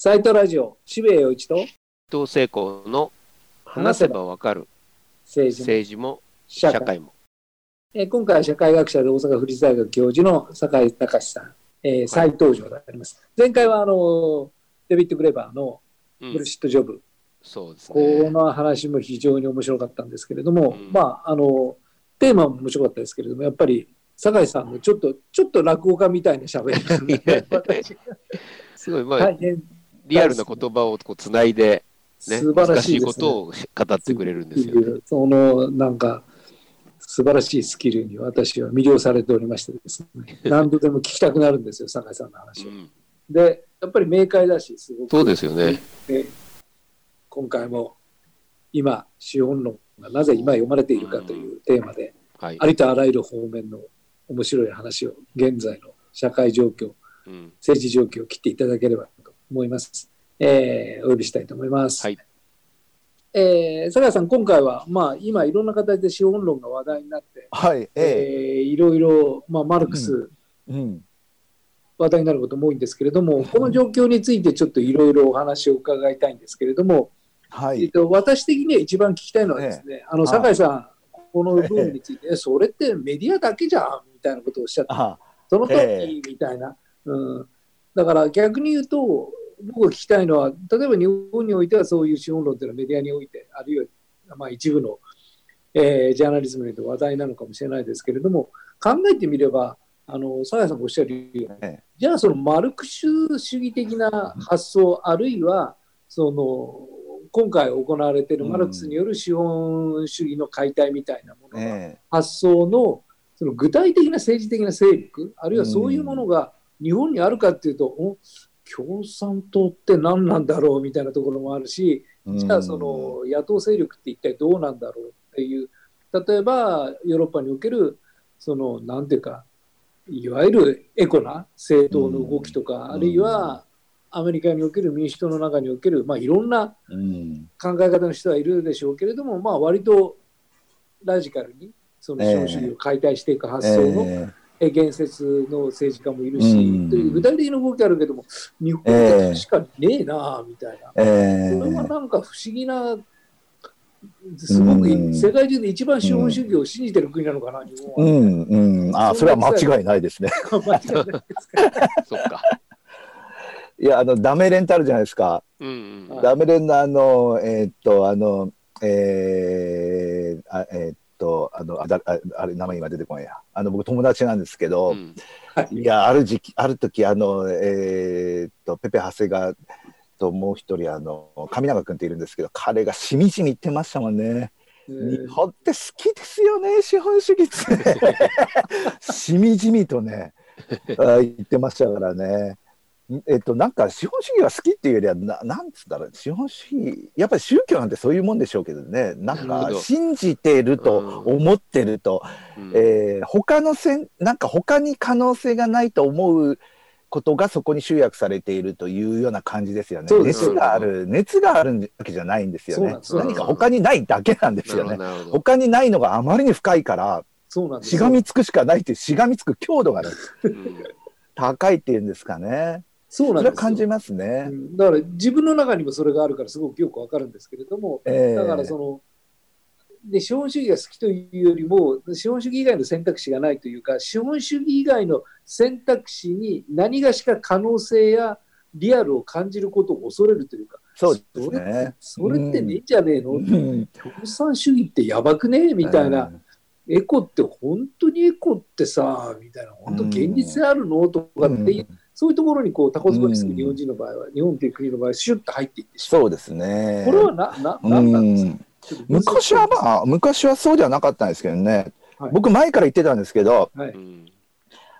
サイトラジオ、渋谷陽一と東成功の話せばわかる政治の政治も社会。も。えー今回は社会学者で大阪府立大学教授の酒井隆さん、えー再登場であります。前回はあのデビッド・グレバーのうんブルシット・ジョブ、そうですこね。の話も非常に面白かったんですけれども、うんまああのテーマも面白かったですけれどもやっぱり酒井さんのちょっとちょっと落語家みたいな喋りすごい、まあ、大変リアルな言葉をこうつないで、ね、素晴ら難しいねことを語ってくれるんですよね。そのなんか素晴らしいスキルに私は魅了されておりましてですね 何度でも聞きたくなるんですよ酒井さんの話を。うんでやっぱり明快だしすごくそうですよね。で今回も今資本論がなぜ今読まれているかというテーマで、はいあ。りとあらゆる方面の面白い話を現在の社会状況うん政治状況を切っていただければと思います。えーお呼びしたいと思います。はい。えー、坂井さん、今回は、まあ、今、いろんな形で資本論が話題になって、はい、えーえいろいろ、まあ、マルクス、えうん、話題になることも多いんですけれども、この状況についてちょっといろいろお話を伺いたいんですけれども、はい、えっと、私的には一番聞きたいのはですね、あのはい。酒井さん、この部分について、えそれってメディアだけじゃんみたいなことをおっしゃって、あ、その通えりみたいな、うん、だから逆に言うと、僕が聞きたいのは、例えば日本においてはそういう資本論というのはメディアにおいて、あるいはまあ一部の、えージャーナリズムにおいて話題なのかもしれないですけれども、考えてみれば、あの酒井さんがおっしゃるように、ええ。じゃあそのマルクス主義的な発想、あるいはその今回行われているマルクスによる資本主義の解体みたいなものが、え。発想のその具体的な政治的な勢力、あるいはそういうものが日本にあるかっていうと、お共産党って何なんだろうみたいなところもあるし、えじゃあその野党勢力って一体どうなんだろうっていう、例えばヨーロッパにおける、そのなんていうか、いわゆるエコな政党の動きとか、ん。あるいはアメリカにおける民主党の中における、まあ、いろんなうん、考え方の人はいるでしょうけれども、まあ、割とラジカルにその資本主義を解体していく発想のええ言説の政治家もいるし、うんという具体的な動きあるけども、日本って確かにねえなあみたいな、ええこれはなんか不思議な、すごくうん世界中で一番資本主義を信じてる国なのかな、日本は。うん、うん、あ、それは間違いないですね。間違いないですか そっか。いや、あの、ダメレンタルじゃないですか。うんうん。ダメレンのあの、えーっと、あの、えー、あえーっと、あの、あだああれ、名前今出てこないや。あの、僕友達なんですけど、うんはいいや、ある時期、ある時、あの、えーっと、ペペ長谷川ともう一人、あの、上永君っているんですけど、彼がしみじみ言ってましたもんね。日本って好きですよね、資本主義って。しみじみとね、あ言ってましたからね。えっと、なんか資本主義が好きっていうよりは、ななんつうんだろう、資本主義、やっぱり宗教なんてそういうもんでしょうけどね、なんか信じてると思ってると、うん。えー他のせんなんか他に可能性がないと思うことがそこに集約されているというような感じですよね。熱がある、熱があるわけじゃないんですよね。何か他にないだけなんですよね。他にないのがあまりに深いから、そうなんですよ。しがみつくしかないっていうしがみつく強度が高いっていうんですかね。そうなんですよ。感じますね。う。ん。だから自分の中にもそれがあるからすごくよくわかるんですけれども、ええ。だからその、で資本主義が好きというよりも、資本主義以外の選択肢がないというか、資本主義以外の選択肢に何がしか可能性やリアルを感じることを恐れるというか、そうですそれってね。それってねえんじゃねえの、うん。共産主義ってやばくねみたいな、エコって本当にエコってさ、みたいな、本当現実性あるの？とかっていう、そういうところにこうタコツボにする日本人の場合は、日本という国の場合はシュッと入っていってしまう。そうですね。これはな、な、なんなんですか？昔はまあ、昔はそうではなかったんですけどね。はい僕前から言ってたんですけど、はい。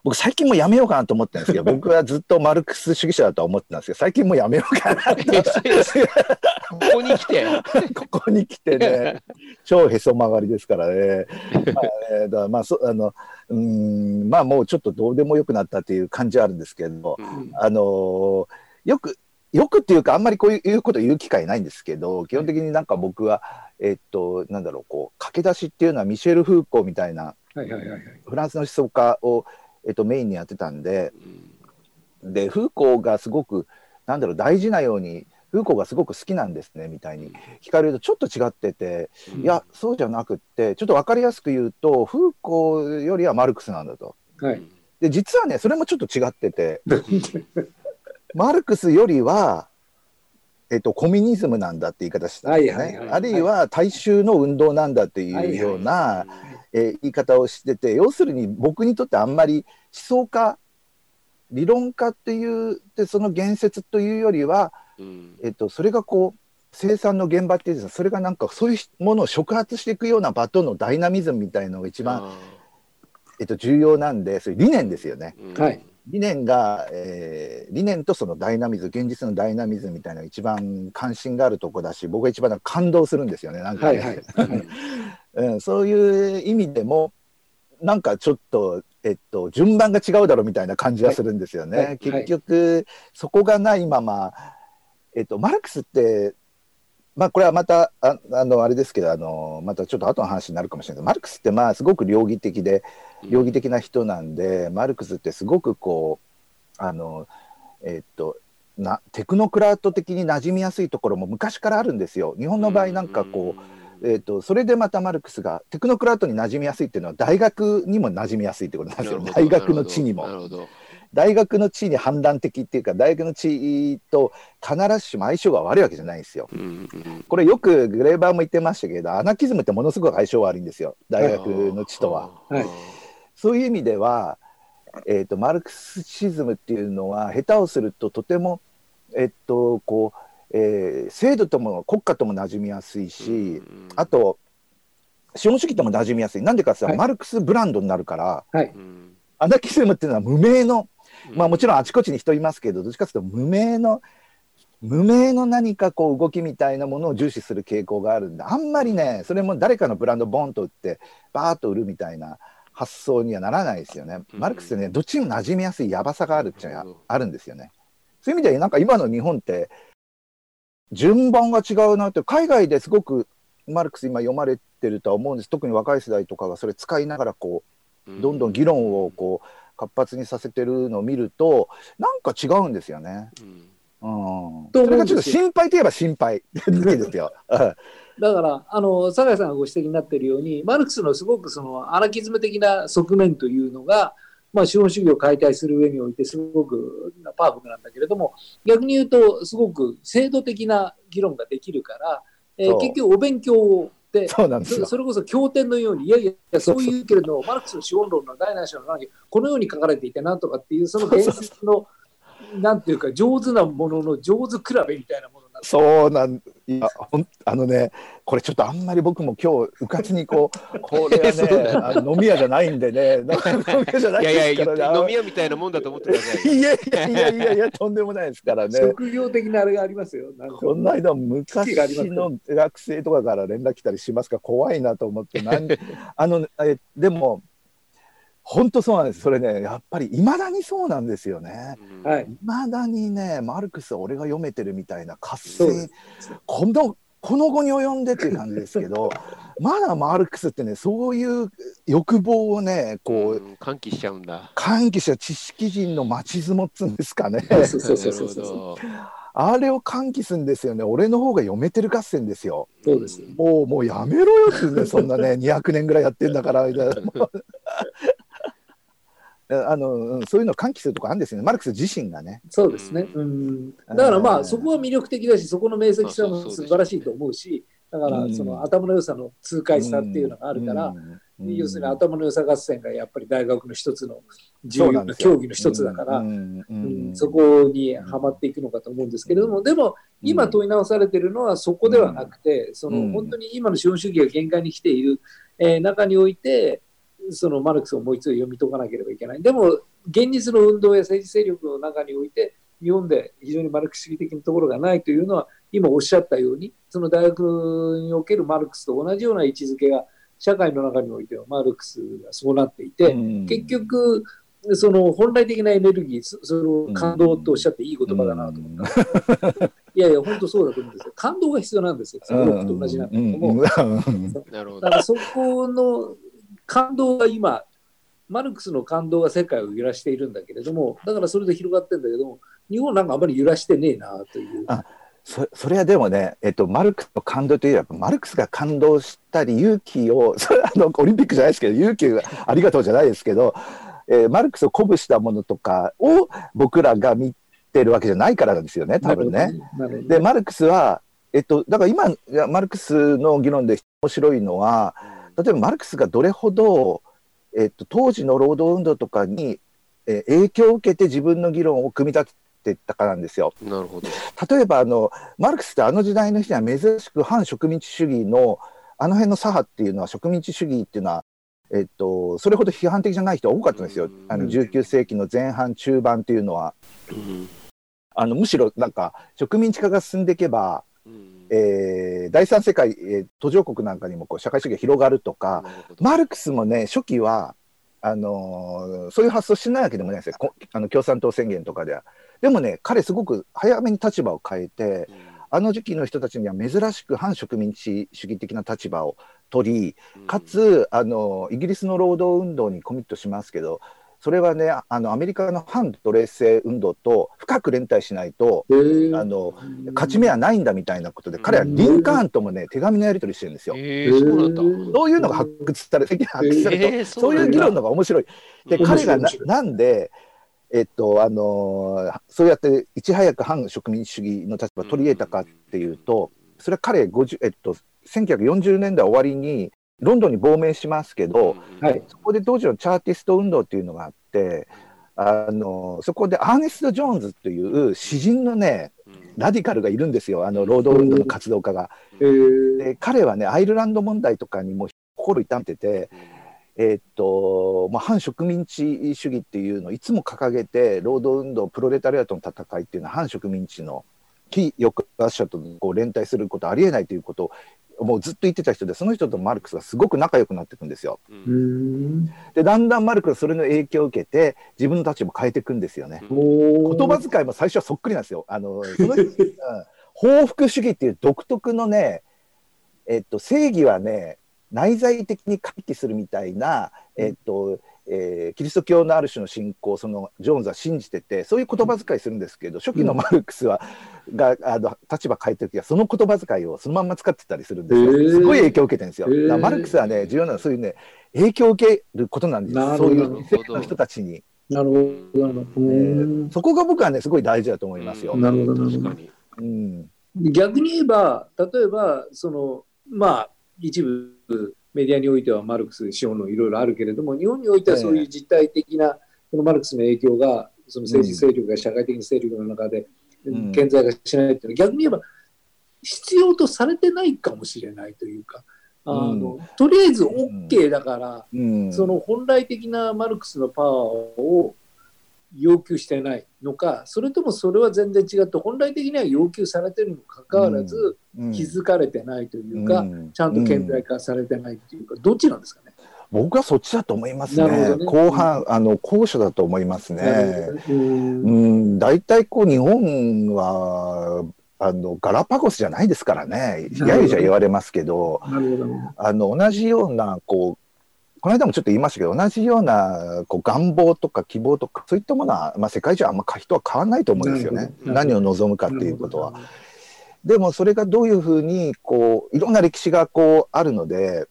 うん僕最近もうやめようかなと思ってたんですけど、僕はずっとマルクス主義者だとは思ってたんですけど、最近もうやめようかなって。ここに来て。ここに来てね、超へそ曲がりですからね。まあねだからまあそあのうーんまあもうちょっとどうでもよくなったっていう感じはあるんですけど、うんあのーよくよくっていうかあんまりこういうこと言う機会ないんですけど基本的になんか僕はえっとなんだろうこう駆け出しっていうのはミシェル・フーコーみたいなはいはいはいはい。フランスの思想家を、えっと、メインにやってたんででフーコーがすごくなんだろう大事なようにフーコーがすごく好きなんですねみたいに聞かれるとちょっと違ってて、いやそうじゃなくってちょっと分かりやすく言うとフーコーよりはマルクスなんだと。はい。で実はねそれもちょっと違ってて マルクスよりは、えっと、コミュニズムなんだって言い方したんですね、あるいは大衆の運動なんだっていうような、えー言い方をしてて要するに僕にとってあんまり思想家理論家っていうでその言説というよりは、うん。えっと、それがこう生産の現場っていうかそれがなんかそういうものを触発していくような場とのダイナミズムみたいのが一番、あえっと、重要なんでそういう理念ですよね。ーうん。はい。理念が、えー理念とそのダイナミズム現実のダイナミズムみたいなのが一番関心があるとこだし僕が一番なんか感動するんですよねなんかね、はい。はい。うん、そういう意味でもなんかちょっと、えっと、順番が違うだろうみたいな感じはするんですよね。はいはい結局そこがないまま、えっと、マルクスってまあこれはまたああのあれですけどあのまたちょっと後の話になるかもしれないけどマルクスってまあすごく両義的で両義的な人なんで、マルクスってすごくこうあのえっとなテクノクラート的に馴染みやすいところも昔からあるんですよ。日本の場合なんかこう、えー、とそれでまたマルクスがテクノクラートに馴染みやすいっていうのは大学にも馴染みやすいってことなんですよ。大学の地にも。大学の地に判断的っていうか大学の地と必ずしも相性が悪いわけじゃないんですよ。うんうん。これよくグレーバーも言ってましたけどアナキズムってものすごく相性悪いんですよ。大学の地とは。はいそういう意味では、えー、とマルクシズムっていうのは下手をするととても、えっとこうえー制度とも国家とも馴染みやすいし、あと資本主義とも馴染みやすい。なんでかって言ったら、はい。マルクスブランドになるからはい。うん。アナキズムっていうのは無名の、まあもちろんあちこちに人いますけどどっちかというと無名の無名の何かこう動きみたいなものを重視する傾向があるんであんまりねそれも誰かのブランドボンと売ってバーッと売るみたいな発想にはならないですよね。うん。マルクスってねどっちにも馴染みやすいやばさがあるっちゃあるんですよね。そういう意味ではなんか今の日本って順番が違うなって海外ですごくマルクス今読まれてるとは思うんです。特に若い世代とかがそれ使いながらこうどんどん議論をこう活発にさせてるのを見るとなんか違うんですよね。うん。うん、それがちょっと心配といえば心配。ですよ。うん。だから、あの、酒井さんがご指摘になっているように、マルクスのすごくそのアナキズム的な側面というのが、まあ、資本主義を解体する上においてすごくパワフルなんだけれども、逆に言うと、すごく制度的な議論ができるから、えー結局お勉強で、そうなんですよ。そそれこそ経典のように、いやいや、そういうけれども、マルクスの資本論の第何章の中に、このように書かれていて、なんとかっていう、その現実の、なんていうか、上手なものの上手比べみたいなものそうなんいやほんあのねこれちょっとあんまり僕も今日うかつにこう これはねなあの飲み屋じゃないんでね飲み屋じゃないいやいやです飲み屋みたいなもんだと思ってくださいいやいやいやいやいやとんでもないですからね。職業的なあれがありますよ。なんかこの間昔の学生とかから連絡来たりしますか？ら怖いなと思って。なん あのえでも本当そうなんです。それねやっぱりいまだにそうなんですよね。うん。はい。いまだにねマルクスは俺が読めてるみたいな活性このこの後に及んでっていう感じですけど まだマルクスってねそういう欲望をねこう、うん喚起しちゃうんだ。喚起した知識人の町相撲っつうんですかね。そうそうそうそうあれを喚起するんですよね。俺の方が読めてる合戦ですよ。そうですもうもうやめろよってねそんなね 200年ぐらいやってんだからみたいなあのうんそういうのを喚起するとこあるんですよね。マルクス自身がね。そうですね。うん。だからまあ、そこは魅力的だし、そこの明晰さも素晴らしいと思うし、だからうん。その頭の良さの痛快さっていうのがあるから、うん。要するに頭の良さ合戦がやっぱり大学の一つの重要なそうなんですよ。競技の一つだから、うん。うん。うん。そこにはまっていくのかと思うんですけれども、でも今問い直されているのはそこではなくて、そのうん。本当に今の資本主義が限界に来ている、えー中において、そのマルクスをもう一度読み解かなければいけない。でも、現実の運動や政治勢力の中において、日本で非常にマルクス主義的なところがないというのは、今おっしゃったように、その大学におけるマルクスと同じような位置づけが、社会の中においてはマルクスがそうなっていて、うん。結局、その本来的なエネルギー、そそれを感動とおっしゃっていい言葉だなと。思った。いやいや、本当そうだと思うんですよ。感動が必要なんですよ。そのと同じなんだけども。なるほどだからそこの感動が今、マルクスの感動が世界を揺らしているんだけれども、だからそれで広がってるんだけども、日本なんかあんまり揺らしてねえなという。あそそれはでもね、えっと、マルクスの感動といえばマルクスが感動したり勇気を それあのオリンピックじゃないですけど勇気ありがとうじゃないですけど、えーマルクスを鼓舞したものとかを僕らが見てるわけじゃないからなんですよね多分ね。でマルクスは、えっと、だから今マルクスの議論で面白いのは例えばマルクスがどれほど、えっと、当時の労働運動とかに、えー影響を受けて自分の議論を組み立ててたかなんですよ。なるほど。例えばあのマルクスってあの時代の人には珍しく反植民地主義のあの辺の左派っていうのは植民地主義っていうのは、えっと、それほど批判的じゃない人が多かったんですよ。あの19世紀の前半中盤っていうのはうんあのむしろなんか植民地化が進んでいけば、うんえー第三世界、えー途上国なんかにもこう社会主義が広がるとか、マルクスもね初期はあのーそういう発想してないわけでもないですよ。こあの共産党宣言とかでは。でもね彼すごく早めに立場を変えてあの時期の人たちには珍しく反植民地主義的な立場を取りうん。かつあのイギリスの労働運動にコミットしますけどそれはねあのアメリカの反奴隷制運動と深く連帯しないとあの勝ち目はないんだみたいなことで彼はリンカーンともね手紙のやり取りしてるんですよ。えー、そういうのが発掘されて発掘されると、えーそういう議論のが面白い。でうん彼がななんでえっとあのーそうやっていち早く反植民地主義の立場を取り得たかっていうと、それは彼50、えっと、1940年代終わりにロンドンに亡命しますけど、はい。そこで当時のチャーティスト運動っていうのがあって、あのそこでアーネスト・ジョーンズという詩人のねラディカルがいるんですよ。あの労働運動の活動家が。へー。で彼はねアイルランド問題とかにも心痛めてて、えーっとまあ、反植民地主義っていうのをいつも掲げて労働運動プロレタリアートの戦いっていうのは反植民地の非抑圧者とこう連帯することありえないということをもうずっと言ってた人でその人とマルクスがすごく仲良くなっていくんですよ。ううんんでだんだんマルクスがそれの影響を受けて自分の立場を変えていくんですよね。言葉遣いも最初はそっくりなんですよ。あのそのうん 報復主義っていう独特のね、えっと、正義はね内在的に回帰するみたいな、えっとえーキリスト教のある種の信仰をそのジョーンズは信じててそういう言葉遣いするんですけど初期のマルクスは、があの立場変えてる時はその言葉遣いをそのまんま使ってたりするんですよ。へーすごい影響を受けてるんですよ。へーマルクスはね重要なのはそういうね影響を受けることなんですそういう人たちに。なるほど、なるほど。えーそこが僕はねすごい大事だと思いますよ。なるほどなるほど確かに。うん逆に言えば、例えば、その、まあ、一部メディアにおいてはマルクス資本のいろいろあるけれども、日本においてはそういう実体的な、このマルクスの影響が、その政治勢力や社会的な勢力の中でん。顕在化しないっていうのは、逆に言えば、必要とされてないかもしれないというか、あのとりあえず OK だから、うん。その本来的なマルクスのパワーを要求してないのか、それともそれは全然違って、本来的には要求されてるにもかかわらず、うん気づかれてないというか、うんちゃんと顕在化されてないっていうか、どっちなんですかね？僕はそっちだと思いますね。ね後半あの後者だと思いますね。うんうん大体こう日本はあのガラパゴスじゃないですからね。やゆじゃ言われますけど、どね。あの同じようなこうこの間もちょっと言いましたけど同じようなこう願望とか希望とかそういったものは、まあ、世界中あんま人は変わらないと思うんですよね。何を望むかっていうことは。でもそれがどういうふうにこういろんな歴史がこうあるので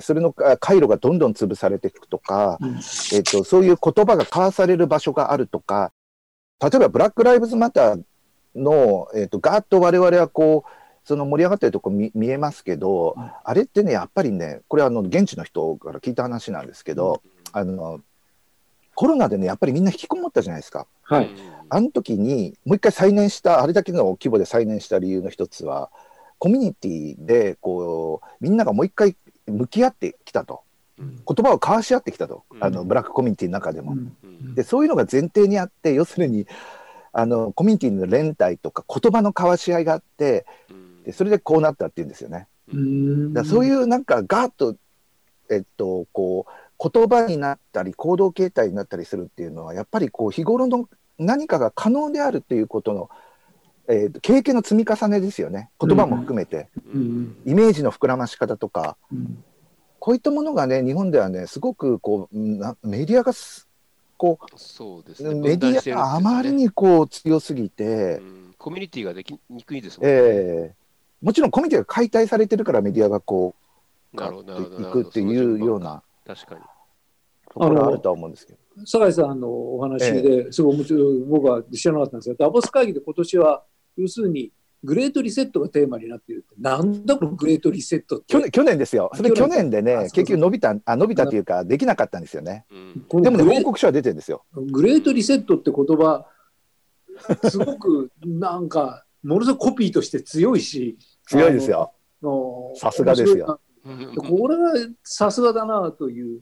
それのあ回路がどんどん潰されていくとか。うん。えっとそういう言葉が交わされる場所があるとか例えばブラック・ライブズ・マターの、えっとガーッと我々はこうその盛り上がってるとこ見見えますけど、うん。あれってねやっぱりねこれはあの現地の人から聞いた話なんですけど、あのコロナでねやっぱりみんな引きこもったじゃないですか。はい。あの時にもう一回再燃したあれだけの規模で再燃した理由の一つはコミュニティでこうみんながもう一回向き合ってきたと。うん。言葉を交わし合ってきたと、うん。あのブラックコミュニティの中でも。うんうん。でそういうのが前提にあって要するにあのコミュニティの連帯とか言葉の交わし合いがあってうんでそれでこうなったっていうんですよね。うん。だそういうなんかガーッと、えっと、こう言葉になったり行動形態になったりするっていうのはやっぱりこう日頃の何かが可能であるっていうことの、えー経験の積み重ねですよね。言葉も含めて、うん。イメージの膨らまし方とか。うんこういったものがね日本ではねすごくこうなメディアがすこそうですね。うメディアがあまりにこう強すぎて、うん。コミュニティができにくいですもんね。ええもちろんコミュニティが解体されてるからメディアがこうなガるほどいくっていうような確かに。ところはあるとは思うんですけど。酒井さんのお話ですごい面白い、僕は知らなかったんですが、ダボス会議で今年は、要するに、グレートリセットがテーマになっているって、なんだこのグレートリセットって。去年去年ですよ。それ去年でね結局伸びた、あ伸びたっていうか、できなかったんですよね。うんでもね、報告書は出てるんですよ。グレートリセットって言葉、すごくなんか、ものすごくコピーとして強いし、強いですよ。さすがですよ。これはさすがだなという、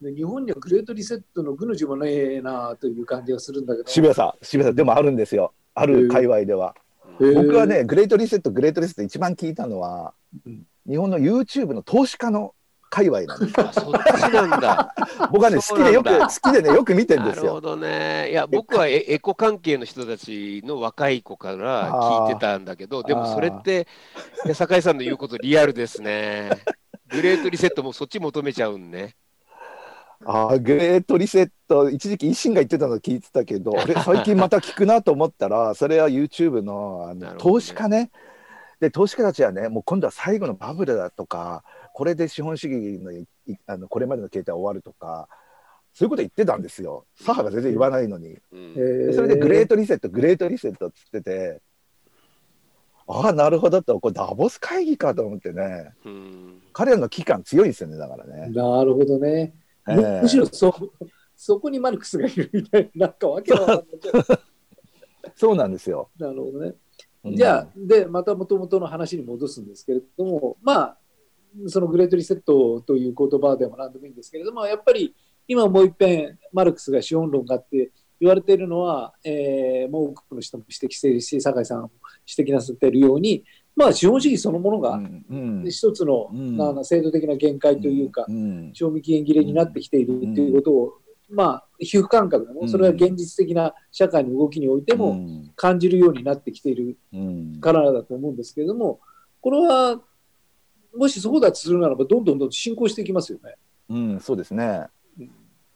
で日本にはグレートリセットの具の字もねえなという感じがするんだけど、渋谷さん、渋谷さん、でもあるんですよ。ある界隈では。へー。僕はね、グレートリセット、グレートリセット一番聞いたのはうん、日本の YouTube の投資家の界隈なんです。あそっちなんだ。僕はね、好きでよく、好きでね、よく見てるんですよ。なるほどね。いや、僕はエ エコ関係の人たちの若い子から聞いてたんだけど、でもそれって、酒井さんの言うことリアルですね。グレートリセットもそっち求めちゃうんね。あーグレートリセット、一時期維新が言ってたの聞いてたけど、最近また聞くなと思ったら、それは YouTube のあのね投資家ね。で、投資家たちはね、もう今度は最後のバブルだとか、これで資本主義のいあのこれまでの形態終わるとか、そういうこと言ってたんですよ。左派が全然言わないのに。うんでそれでグレートリセット、グレートリセットっつってて、ああ、なるほどと、これダボス会議かと思ってね、うん彼らの期間強いですよね、だからね。なるほどね。えむしろそそこにマルクスがいるみたいな、なんかわけわかんないけど。そうなんですよ。なるほどね。うんじゃあ、で、またもともとの話に戻すんですけれども、まあ、そのグレートリセットという言葉でも何でもいいんですけれども、やっぱり今もう一遍、マルクスが資本論があって言われているのは、えーもう多くの人も指摘しているし、酒井さんも指摘なさっているように、まあ、資本主義そのものうが一つの、うん。制度的な限界というか、うん賞味期限切れになってきているということを、まあ、皮膚感覚だね、それは現実的な社会の動きにおいてもうん。感じるようになってきているうん。からだと思うんですけれども、これは、もしそうだとするならば、どんどんどんどん進行していきますよね。うん、そうですね。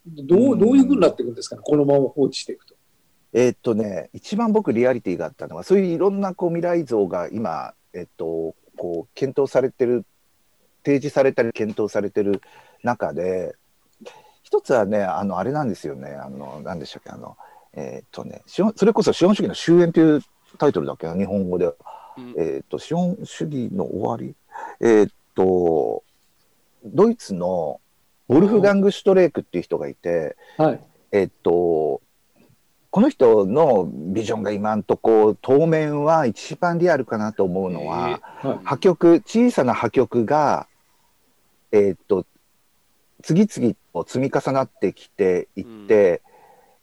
どうどういうふうになっていくんですかね、このまま放置していくと。えーっとね、一番僕リアリティがあったのは、そういういろんなこう未来像が今、えっと、こう検討されてる、提示されたり検討されてる中で、一つはね、あの、あれなんですよね、あの、なんでしたっけ、あの、えーっとね、資本それこそ資本主義の終焉というタイトルだっけな、日本語では。うんえーっと、資本主義の終わり。えーっと、ドイツのウォルフガング・シュトレークっていう人がいて、はい。えっと、この人のビジョンが今んとこ当面は一番リアルかなと思うのは、はい。破局小さな破局がえっと次々と積み重なってきていって、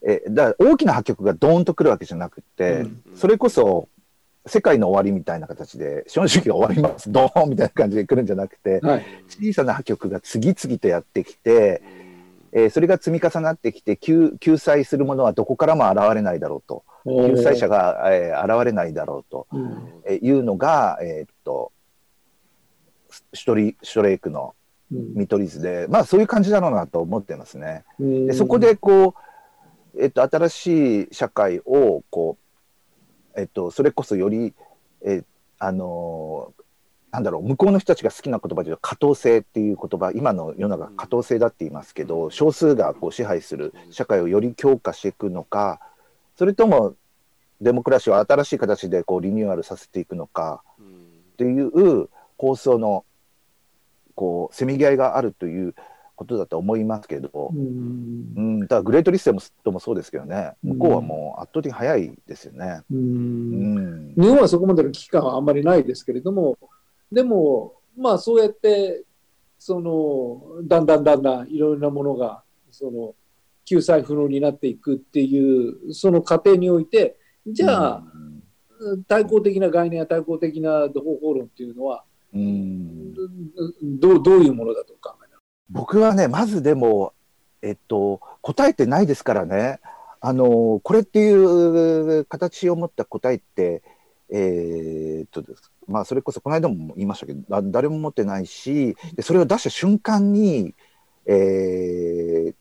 えだから大きな破局がドーンとくるわけじゃなくて、うん。それこそ世界の終わりみたいな形で資本主義が終わります。ドーンみたいな感じで来るんじゃなくてはい。小さな破局が次々とやってきて、えーそれが積み重なってきて救救済するものはどこからも現れないだろうと。救済者が、えー現れないだろうと、うん。えーいうのが、えーっとシュトリシュトレークのうん。見取り図でまあそういう感じだろうなと思ってますね。うん。でそこでこう、えっと、新しい社会をこう、えっと、それこそより、えあのーなんだろう向こうの人たちが好きな言葉で言うと過当性っていう言葉今の世の中過当性だって言いますけど少数がこう支配する社会をより強化していくのかそれともデモクラシーを新しい形でこうリニューアルさせていくのかっていう構想のこうせめぎ合いがあるということだと思いますけど、うん。うん、だからグレートリストもそうですけどね、向こうはもう圧倒的に早いですよね。ううん。ん。日本はそこまでの危機感はあんまりないですけれども、でも、まあそうやって、その、だんだんだんだんいろいろなものが、その、救済不能になっていくっていう、その過程において、じゃあ、対抗的な概念や対抗的な方法論っていうのは、うん、どうどういうものだと考え？僕はね、まずでも、えっと、答えてないですからね、あのこれっていう形を持った答えって、えーっとまあ、それこそこの間も言いましたけど、だ誰も持ってないし、でそれを出した瞬間に、えー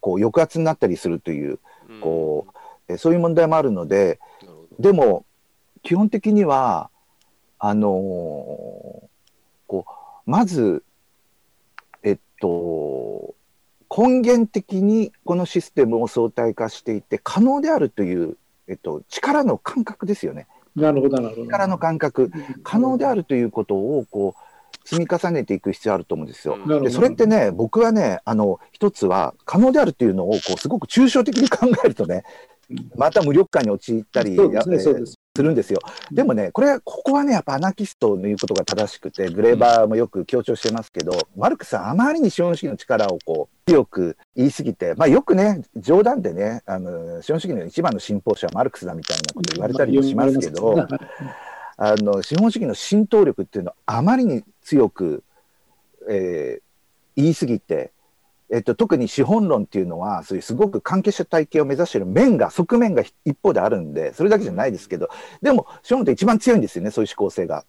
こう抑圧になったりするというこう、えそういう問題もあるのででも基本的にはあのーこうまずと根源的にこのシステムを相対化していて可能であるという、えっと、力の感覚ですよね。なるほど、なるほど。力の感覚、可能であるということをこう積み重ねていく必要あると思うんですよ。うんなるほどでそれってね、僕はね、あの一つは可能であるというのをこうすごく抽象的に考えるとね、また無力感に陥ったりね、やそうです。するんですよ。でもね、これ、ここはね、やっぱアナキストの言うことが正しくて、グレーバーもよく強調してますけど、マルクスはあまりに資本主義の力をこう強く言い過ぎて、まあ、よくね、冗談でね、あの資本主義の一番の信奉者はマルクスだみたいなこと言われたりもしますけど、まああの資本主義の浸透力っていうのはあまりに強く、えー言い過ぎて、えっと、特に資本論っていうのはそういうすごく関係者体系を目指している面が側面が一方であるんでそれだけじゃないですけどでも資本って一番強いんですよねそういう思考性が。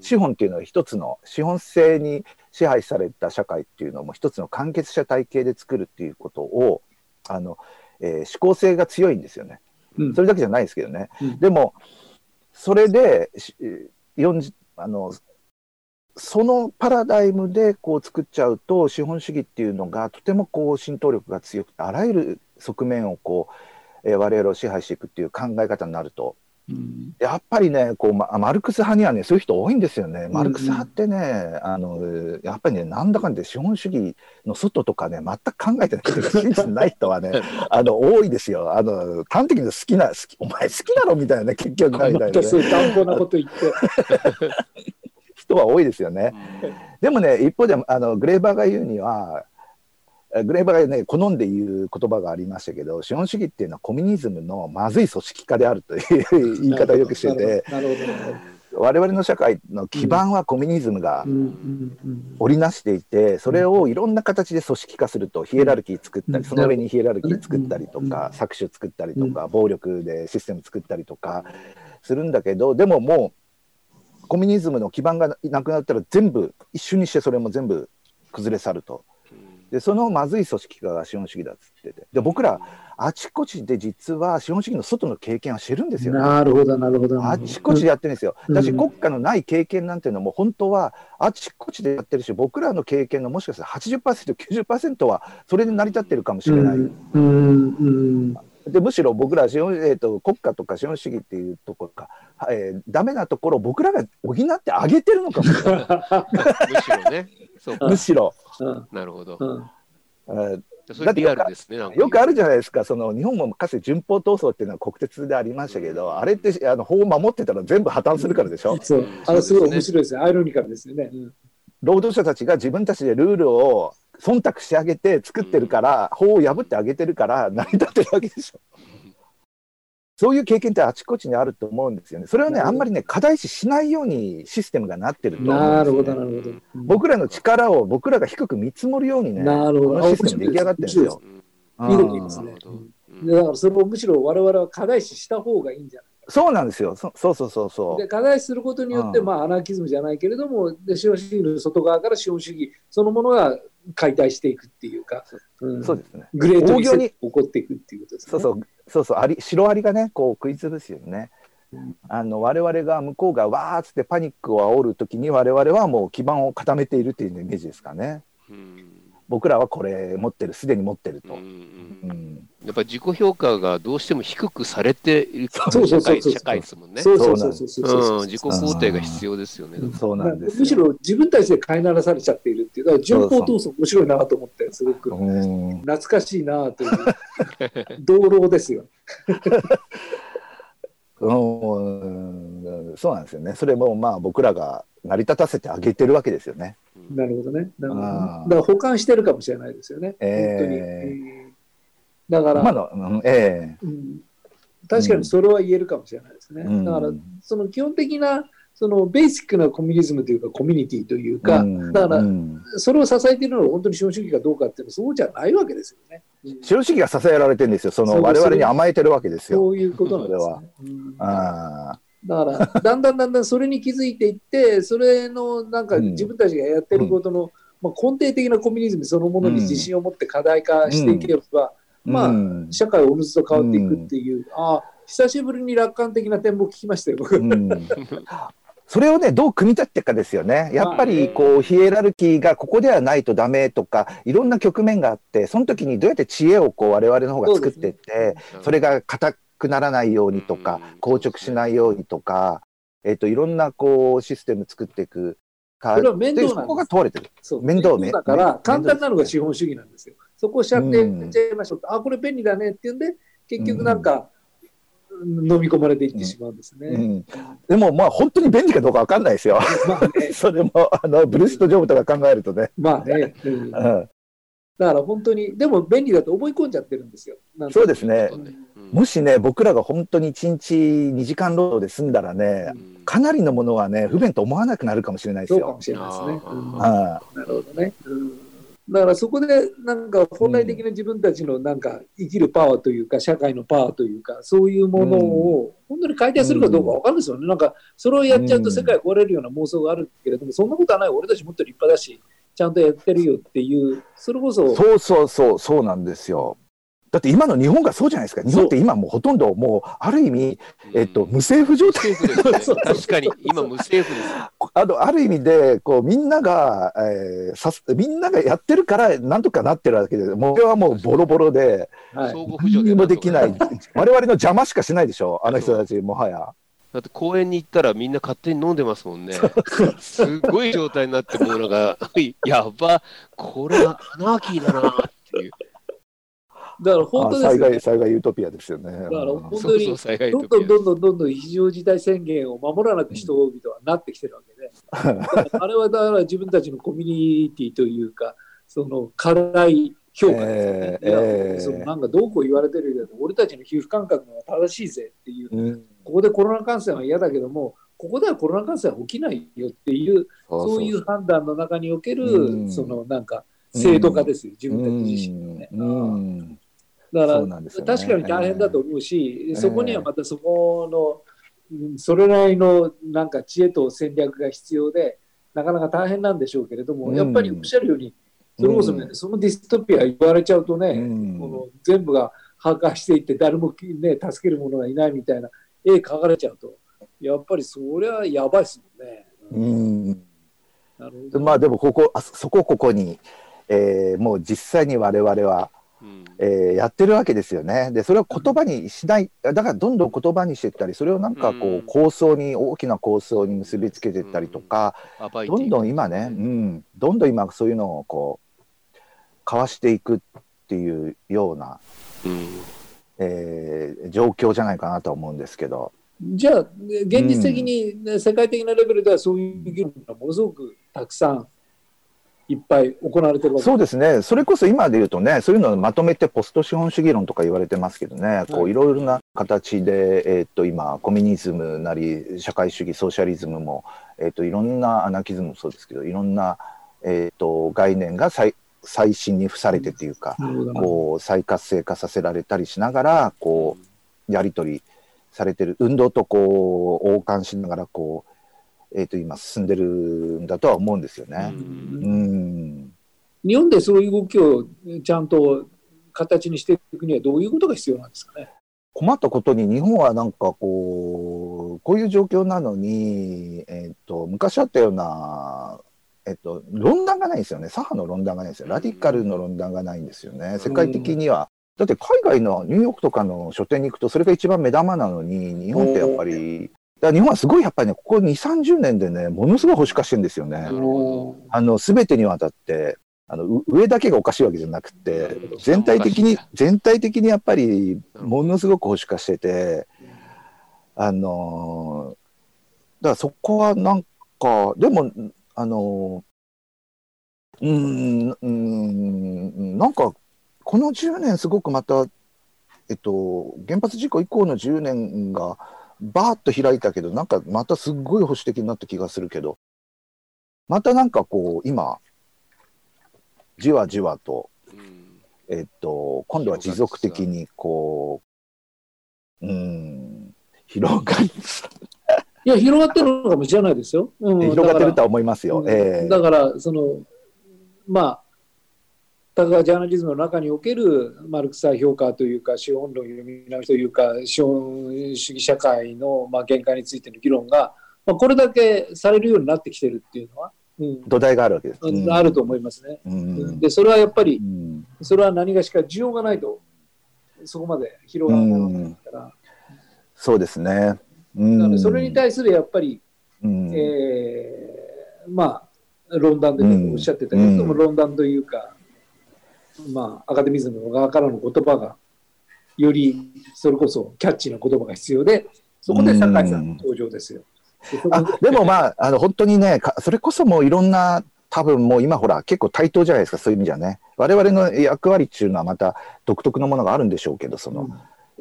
資本っていうのは一つの資本性に支配された社会っていうのも一つの完結者体系で作るっていうことをあの、えー思考性が強いんですよね。うんそれだけじゃないですけどね。うんでもそれでし40あのそのパラダイムでこう作っちゃうと資本主義っていうのがとてもこう浸透力が強くてあらゆる側面をこう、えー我々を支配していくっていう考え方になるとうんやっぱりねこう、ま、マルクス派にはねそういう人多いんですよね。マルクス派ってね、あのやっぱりねなんだかんで資本主義の外とかね全く考えてない人ない人はね あの多いですよ。あの端的に好きな好きお前好きだろみたいなね結局みたいなね、そういう乱暴なこと言って。人は多いですよね。でもね一方であのグレーバーが言うにはえグレーバーがね好んで言う言葉がありましたけど資本主義っていうのはコミュニズムのまずい組織化であるという言い方をよくしてて。我々の社会の基盤はコミュニズムがうんうんうん織りなしていてそれをいろんな形で組織化するとヒエラルキー作ったうん。りその上にヒエラルキー作ったりとうんか搾取作ったりとか暴力でシステム作ったりとかするんだけどでももうコミュニズムの基盤がなくなったら全部一瞬にしてそれも全部崩れ去ると。でそのまずい組織化が資本主義だっつっててで僕らあちこちで実は資本主義の外の経験はしてるんですよね。なるほど、なるほど。あちこちでやってるんですよ。うんだし国家のない経験なんていうのも本当はあちこちでやってるし僕らの経験のもしかしたら 80%90% はそれで成り立ってるかもしれない。うんうんでむしろ僕ら資本、えー、と国家とか資本主義っていうところか、えー、ダメなところを僕らが補ってあげてるのかもしれないむしろね。そうかむしろ、うんなるほど。うんえーそれリアルですね。なんかよくあるじゃないですかその日本もかつて順法闘争っていうのは国鉄でありましたけどあれってあの法を守ってたら全部破綻するからでしょ。そう、あれすごい面白いですね。アイロニカルですよね。うん労働者たちが自分たちでルールを忖度してあげて作ってるから、法を破ってあげてるから成り立ってるわけでしょ。そういう経験ってあちこちにあると思うんですよね。それはね、あんまりね、課題視しないようにシステムがなってると思うんですよね。なるほど、なるほど。僕らの力を僕らが低く見積もるようにね、なるほど。このシステム出来上がってるんですよ。うん。緑ですね。だからそれをむしろ我々は課題視した方がいいんじゃない？そうなんですよ。そそうそうそうそうで。課題視することによって、うんまあ、アナーキズムじゃないけれどもで資本主義の外側から資本主義そのものが解体していくっていうか、うんそうですね。グレートリに起こっていくっていうことですね。そうそう、そうそう、アリ、シロアリがね、こう食いつぶすよねうん。あの、我々が向こうがわーっつってパニックを煽るときに、我々はもう基盤を固めているっていうイメージですかね。うん僕らはこれ持ってる、すでに持ってると。やっぱり自己評価がどうしても低くされているそうそうそうそう社会社会ですもんね。そうそうそうそうそうそううん自己肯定が必要ですよね。そうなんですよ。むしろ自分たちで飼いならされちゃっているっていうだから情報闘争面白いなと思ってすごくうん、懐かしいなという 道路ですよ。うん、そうなんですよね。それもまあ僕らが成り立たせてあげてるわけですよね。なるほどね。なるほどねだから保管してるかもしれないですよね。えー本当に。うんだから、まだ、うん、えうん。確かにそれは言えるかもしれないですね。うん。だから、その基本的な、そのベーシックなコミュニズムというか、コミュニティというえか、うんだからうん。それを支えているのは本当に資本主義かどうかっていうのはそうじゃないわけですよね。うん資本主義が支えられてるんですよ。その我々に甘えてるわけですよ。そういうことなんですね。うん。あだから、だんだんだんだんそれに気づいていって、それのなんかうん。自分たちがやってることのまあ、根底的なコミュニズムそのものに自信を持って課題化していければ、まあ、うん社会おのずと変わっていくっていう、ああ、久しぶりに楽観的な展望聞きましたよ、僕。うん それをね、どう組み立てていくかですよね。やっぱり、こう、ヒエラルキーがここではないとダメとか、いろんな局面があって、その時にどうやって知恵をこう、我々の方が作っていって、それが硬くならないようにとかうん、硬直しないようにとか、えっと、いろんなこう、システム作っていくか。それは面倒なんですでそこが問われてる。そう面倒ねだから、面簡単なのが資本主義なんですよ。そこをしちゃってやっちゃいましょうと、あ、これ便利だねっていうんで、結局なんか、飲み込まれていってしまうんですね。うん。でも、まあ、本当に便利かどうかわかんないですよ。まあね、それも、あの、ブルーストジョブとか考えるとね。まあね、うんうん。だから本当に、でも便利だと思い込んじゃってるんですよ。そうですねもしね、僕らが本当に1日2時間労働で済んだらね、うんかなりのものはね、不便と思わなくなるかもしれないですよそうかも。しれないですね。あなるほどね。うんだからそこでなんか本来的な自分たちのなんか生きるパワーというか社会のパワーというかそういうものを本当に解体するかどうかわかるんですよね。なんかそれをやっちゃうと世界壊れるような妄想があるけれどもそんなことはない俺たちもっと立派だしちゃんとやってるよっていうそれこそそうそうそう、そうなんですよ。だって今の日本がそうじゃないですか。日本って今もうほとんどもう、ある意味、えっと、無政府状無態。確かに、今無政府です。あの、ある意味で、こう、みんなが、えーさす、みんながやってるから、なんとかなってるわけで、もう、これはもうボロボロで、はい何にもできない。我々の邪魔しかしないでしょ、あの人たち、もはや。だって公園に行ったらみんな勝手に飲んでますもんね。すごい状態になって、もうなんか、やば、これアナーキーだなっていう。だから本当あ災害、。災害ユートピアですよね。だからうん本当にどんどんどんどんどんどん非常事態宣言を守らなく人々はなってきてるわけで、あれはだから自分たちのコミュニティというか、その課題評価ですよね。えそのなんかどうこう言われてるけど、俺たちの皮膚感覚が正しいぜっていう、うんここでコロナ感染は嫌だけども、ここではコロナ感染は起きないよっていう、そういう判断の中における、うんそのなんか制度化ですよ、自分たち自身のね。うんうんだからね。確かに大変だと思うし、そこにはまたそこの、うんそれなりのなんか知恵と戦略が必要で、なかなか大変なんでしょうけれども、うん。やっぱりおっしゃるように、それこそね、うん。そのディストピア言われちゃうとね、うん。この全部が破壊していって、誰も、ね、助ける者がいないみたいな絵描かれちゃうと、やっぱりそりゃやばいですもんね。うん。まあでもここあそこここに、えーもう実際に我々は、うんえーやってるわけですよね。でそれを言葉にしない。だからどんどん言葉にしていったりそれをなんかこうん。う構想に大きな構想に結びつけていったりとか、どんどん今ね、うん、どんどん今そういうのをこう交わしていくっていうような、うん。えー状況じゃないかなと思うんですけど。じゃあ、ね現実的に、ね世界的なレベルではそういう議論がものすごくたくさんいっぱい行われてるわけ。そうですね、それこそ今で言うとね、そういうのをまとめてポスト資本主義論とか言われてますけどね、こはい。ういろいろな形で、えーっと今、コミュニズムなり、社会主義、ソーシャリズムも、えーっといろんなアナキズムもそうですけど、いろんな、えーっと概念が再最新に付されてっていうか、こう再活性化させられたりしながら、こうやり取りされてる、運動とこう横貫しながらこう、えーっと今、進んでるんだとは思うんですよね。うん日本でそういう動きをちゃんと形にしていくにはどういうことが必要なんですかね？困ったことに日本はなんかこうこういう状況なのに、えっと昔あったような、えっと論壇がないんですよね。左派の論壇がないんですよ。ラディカルの論壇がないんですよね。世界的には。だって海外のニューヨークとかの書店に行くとそれが一番目玉なのに日本ってやっぱりだ日本はすごいやっぱりねここ2 3 0年でねものすごい保守化してるんですよね。あの全てにわたってあのう上だけがおかしいわけじゃなくてうん。全体的に全体的にやっぱりものすごく保守化しててあのーだからそこはなんかでもあのーうーんうーんなんかこの10年すごくまたえっと原発事故以降の10年がバーッと開いたけどなんかまたすっごい保守的になった気がするけどまたなんかこう今じわじわとどうんえっと、今度は持続的にこう、うん、広がり、いや、広がってるのかもしれないですよ。うん、広がってるとだは思いますよ。ええだから、その、まあ、だからジャーナリズムの中におけるマルクス評価というか資本論読み直しというか資本主義社会のまあ限界についての議論が、まあ、これだけされるようになってきてるっていうのは、うん、土台があるわけです、うん、あると思いますね、うん、でそれはやっぱり、それは何がしか需要がないとそこまで広がらないから、そうですね、だからそれに対するやっぱり、うん、えー、まあ論壇で、ね、おっしゃってたけども、論壇というかまあ、アカデミズムの側からの言葉がよりそれこそキャッチーな言葉が必要でそこで酒井さんの登場ですよ。あでもまああの本当にねそれこそもういろんな多分もう今ほら結構対等じゃないですかそういう意味じゃね。我々の役割っていうのはまた独特のものがあるんでしょうけどその、うん、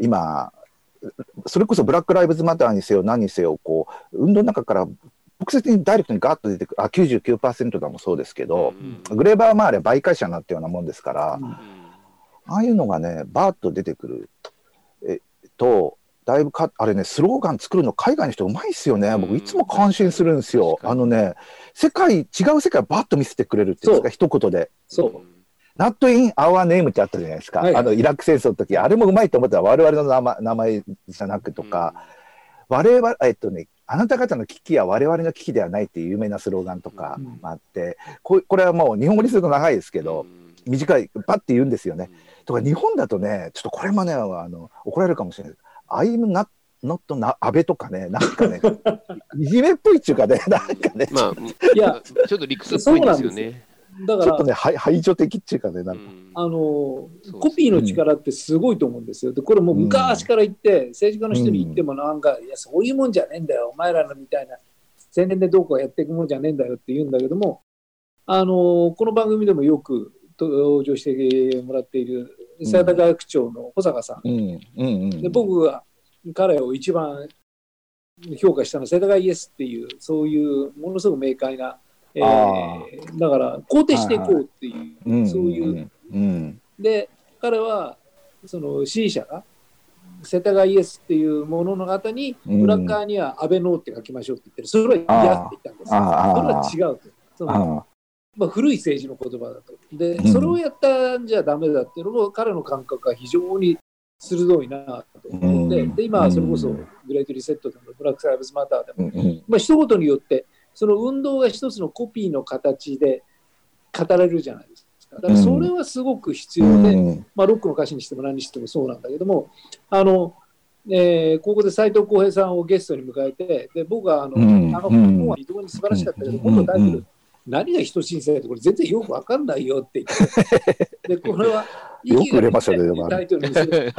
今それこそブラック・ライブズ・マターにせよ何にせよこう運動の中から直接にダイレクトにガッと出てくるあ99%だもそうですけど、うん、グレーバーマーレ媒介者になったようなもんですから、うん、ああいうのがねバーッと出てくるえとだいぶかあれねスローガン作るの海外の人うまいっすよね、僕いつも感心するんですよ、あのね世界違う世界をバッと見せてくれるっていうんですか一言で。そう。ナットインアワーネームってあったじゃないですか、はい、あのイラク戦争の時。あれもうまいと思った。ら我々の名前名前じゃなくとか、うん、我々えっとねあなた方の危機は我々の危機ではないっていう有名なスローガンとかもあって、ここれはもう日本語にすると長いですけど、短いパッて言うんですよね。とか日本だとねちょっとこれもねあの怒られるかもしれない「アイムナノットな安倍とかね、なんかね、いじめっぽいっていうかね、なんかね、まあ、いや、ちょっと理屈っぽいんですよ。ね。だからちょっとね排除的っていうかねなんか、あのコピーの力ってすごいと思うんですよ。でこれもう昔から言って、政治家の人に言ってもなんか、いやそういうもんじゃねえんだよお前らのみたいな青年でどうこうやっていくもんじゃねえんだよって言うんだけどもあのこの番組でもよく登場してもらっている佐田学長の保坂さん、で僕が彼を一番評価したのは世田谷イエスっていうそういうものすごく明快なえー、だから肯定していこうっていう、はいはい、そういう、うん、で彼はその支持者が世田谷イエスっていうものの方に、裏側には安倍ノーって書きましょうって言ってる。それは嫌って言ったんですそれは違うと。そのまあ、古い政治の言葉だと。で、それをやったんじゃだめだっていうのも彼の感覚が非常に鋭いなと。思って、で今それこそグレートリセットでもブラック・サイブズ・マターでも、まあ一言によってその運動が一つのコピーの形で語られるじゃないですか。だからそれはすごく必要で、うん、まあ、ロックの歌詞にしても何にしてもそうなんだけども、あの、えー、ここで斎藤浩平さんをゲストに迎えて、で僕はあの、うん、あの本は非常に素晴らしかったけど、今度タイトル、何が人申請ってこれ全然よくわかんないよって言って、で これは、よく売れましたね、タイトルにする。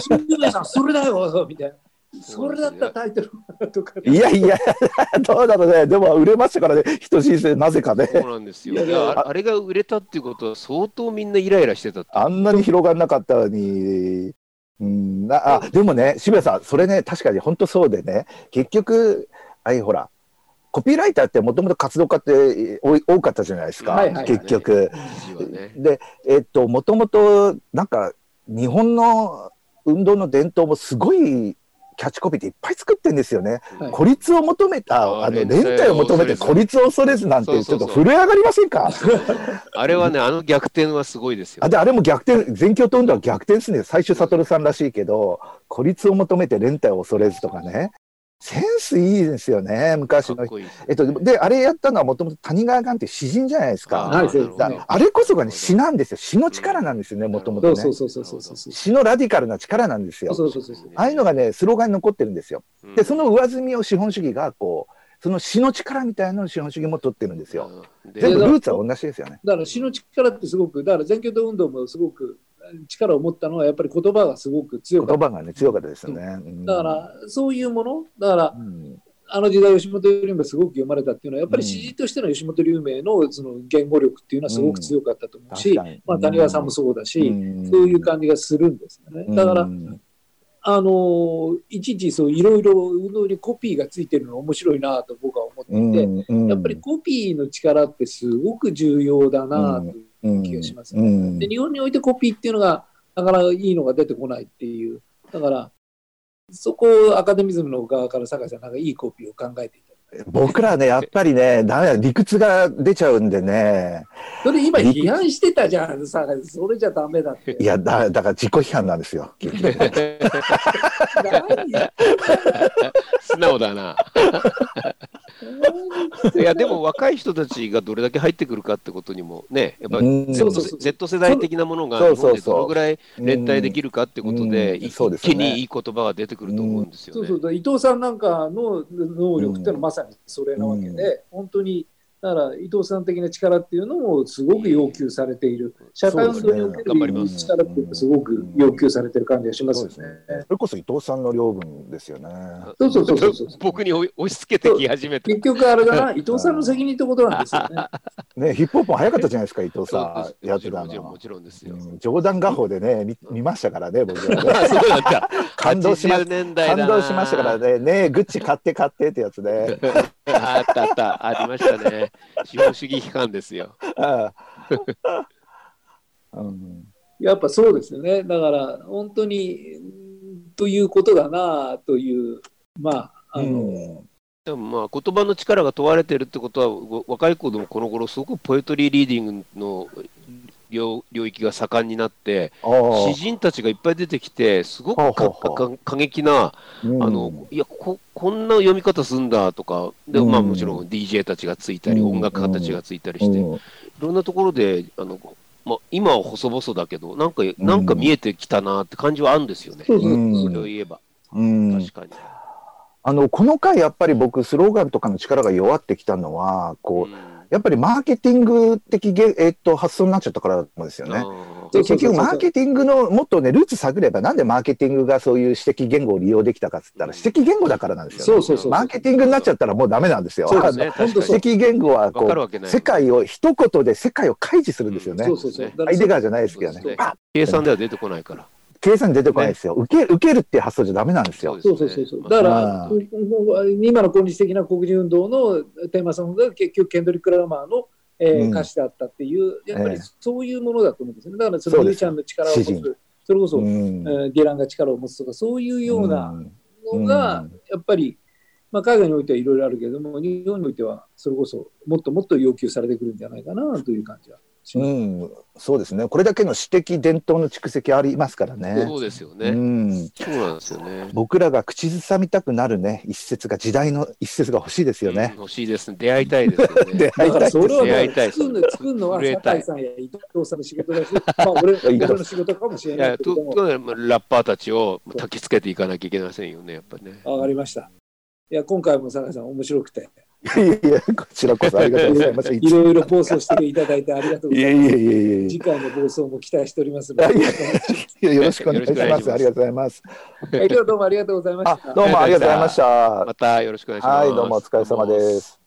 新宮さん、それだよみたいな。それだったタイトルとか、いやいや、どうだろうね、でも売れましたからね、人申請、なぜかね。そうなんですよあ。あれが売れたっていうことは、相当みんなイライラしてたあんなに広がらなかったのに、うん、あでもね、渋谷さん、それね、確かに本当そうでね、結局、あいほら、コピーライターってもともと活動家って多かったじゃないですか、はいはい、結局。ね、で、えっと、もともと、なんか、日本の運動の伝統もすごいキャッチコピーっていっぱい作ってんですよね。はい、孤立を求めた、あの、連帯を求めて孤立を恐れずなんて、ちょっと震え上がりませんか？あれはね、あの逆転はすごいですよ。あで、あれも逆転、全共闘運動は逆転ですね。最初、悟さんらしいけど、孤立を求めて連帯を恐れずとかね。センスいいですよね、昔の。いいえっと、で、あれやったのはもともと谷川雁って詩人じゃないですか。はい、あれこそがね、詩なんですよ。詩の力なんですよね、もともと詩のラディカルな力なんですよ。ああいうのがね、スローガンに残ってるんですよ。で、その上積みを資本主義が、こう、その詩の力みたいなのを資本主義も取ってるんですよ。全部ルーツは同じですよね。だから詩の力ってすごく、だから全共闘運動もすごく力を持ったのはやっぱり言葉がすごく強かった。言葉がね強かったですよね。うん、だからそういうものだから、うん、あの時代吉本龍明すごく読まれたっていうのはやっぱり詩人としての吉本龍明のその言語力っていうのはすごく強かったと思うし、うん、まあ、谷川さんもそうだし、そういう感じがするんですよね。だから、あのいちいちそういろいろ運動にコピーがついてるの面白いなと僕は思っていて、やっぱりコピーの力ってすごく重要だなという気がします、ね、で日本においてコピーっていうのがなかなかいいのが出てこないっていうだからそこをアカデミズムの側から酒井さんなんかいいコピーを考えていただ僕らね、やっぱりね、だ、理屈が出ちゃうんでね。それ今批判してたじゃん、さそれじゃダメだって。いや、だだから自己批判なんですよ。素直だな。いや、でも若い人たちがどれだけ入ってくるかってことにもね、やっぱうん。Z, Z 世代的なものがどのぐらい連帯できるかってことで、うん。一そうですよね気にいい言葉が出てくると思うんですよね。そうそう。伊藤さんなんかの能力ってのはまさにそれなわけで、本当にだから伊藤さん的な力っていうのもすごく要求されている、社会運動における頑張ります力っていうのはすごく要求されてる感じがしますよね。それこそ伊藤さんの領分ですよね。そうそうそうそうそう僕に押し付けてき始めた。結局あれだな、伊藤さんの責任ってことなんですよね。ね、ヒップホップも早かったじゃないですか、伊藤さん。やもってたのちろんもちろんも。ちろんですよ。うん冗談画法でね、見見ましたからね、僕は そ。感動しま80年代だな感動しましたからね、ねえ、グッチ買って買ってってやつで。あったあった、ありましたね。資本主義批判ですよ。ああ うんやっぱそうですよね。だから本当にうんということだなという、まあ、あの、うんでもまあ言葉の力が問われてるってことはご若い子でもこの頃すごくポエトリーリーディングの領領域が盛んになって詩人たちがいっぱい出てきてすごく過激なうん。あのいやここんな読み方すんだとかで、うん。まあ、もちろん DJ たちがついたり、うん。音楽家たちがついたりして、いうん。ろんなところであの、まあ、今は細々だけどなんかなんか見えてきたなって感じはあるんですよね、うんそれを言えば。うん。確かに。あのこの回やっぱり僕スローガンとかの力が弱ってきたのはこううんやっぱりマーケティング的げ、えっと、発想になっちゃったからですよね。で結局マーケティングのもっとねルーツ探ればなんでマーケティングがそういう私的言語を利用できたかっつったら私的言語だからなんですよ、ね。そうそうそう。マーケティングになっちゃったらもうダメなんですよ。そうねあの確かに私的言語はこう世界を一言で世界を開示するんですよね。そうそうそう。アイデガーじゃないですけどね計算では出てこないから。計算に出てこないですよ。受け受けるっていう発想じゃダメなんですよ。そうそうそうそう。だからあ、ここ今の今日的な黒人運動のテーマソングが結局ケンドリック・ラマーの、えーうん歌詞だったっていう、やっぱりええそういうものだと思うんですね。だからそのゆうちゃんの力を持つ、それこそ、うんえーディランが力を持つとか、そういうようなうんのがうん、やっぱり、まあ、海外においてはいろいろあるけれども、日本においてはそれこそもっともっと要求されてくるんじゃないかなという感じは。うん、そうですね。これだけの詩的伝統の蓄積ありますからね。そうですようね。ん、そうなんですよね。僕らが口ずさみたくなるね一節が時代の一節が欲しいですよねうん。欲しいですね。出会いたいですよね。出会いたいだからそれは出会いたいね、作るの作るのは酒井さんや伊藤さんの仕事だし、まあ俺藤俺の仕事かもしれいやないけれども、ととラッパーたちを焚きつけていかなきゃいけませんよね、やっぱりね。わかりました。いや、今回も酒井さん面白くて、いやいやこちらこそありがとうございます。いろいろ放送していただいてありがとうごいざいます。やいやいやいやい次回の放送も期待しておりますのいよろしくお願いします。ありがとうございます。え今日はどうもありがとうございました。あどうもありがとうございました。またよろしくお願いします。はいどうもお疲れ様です。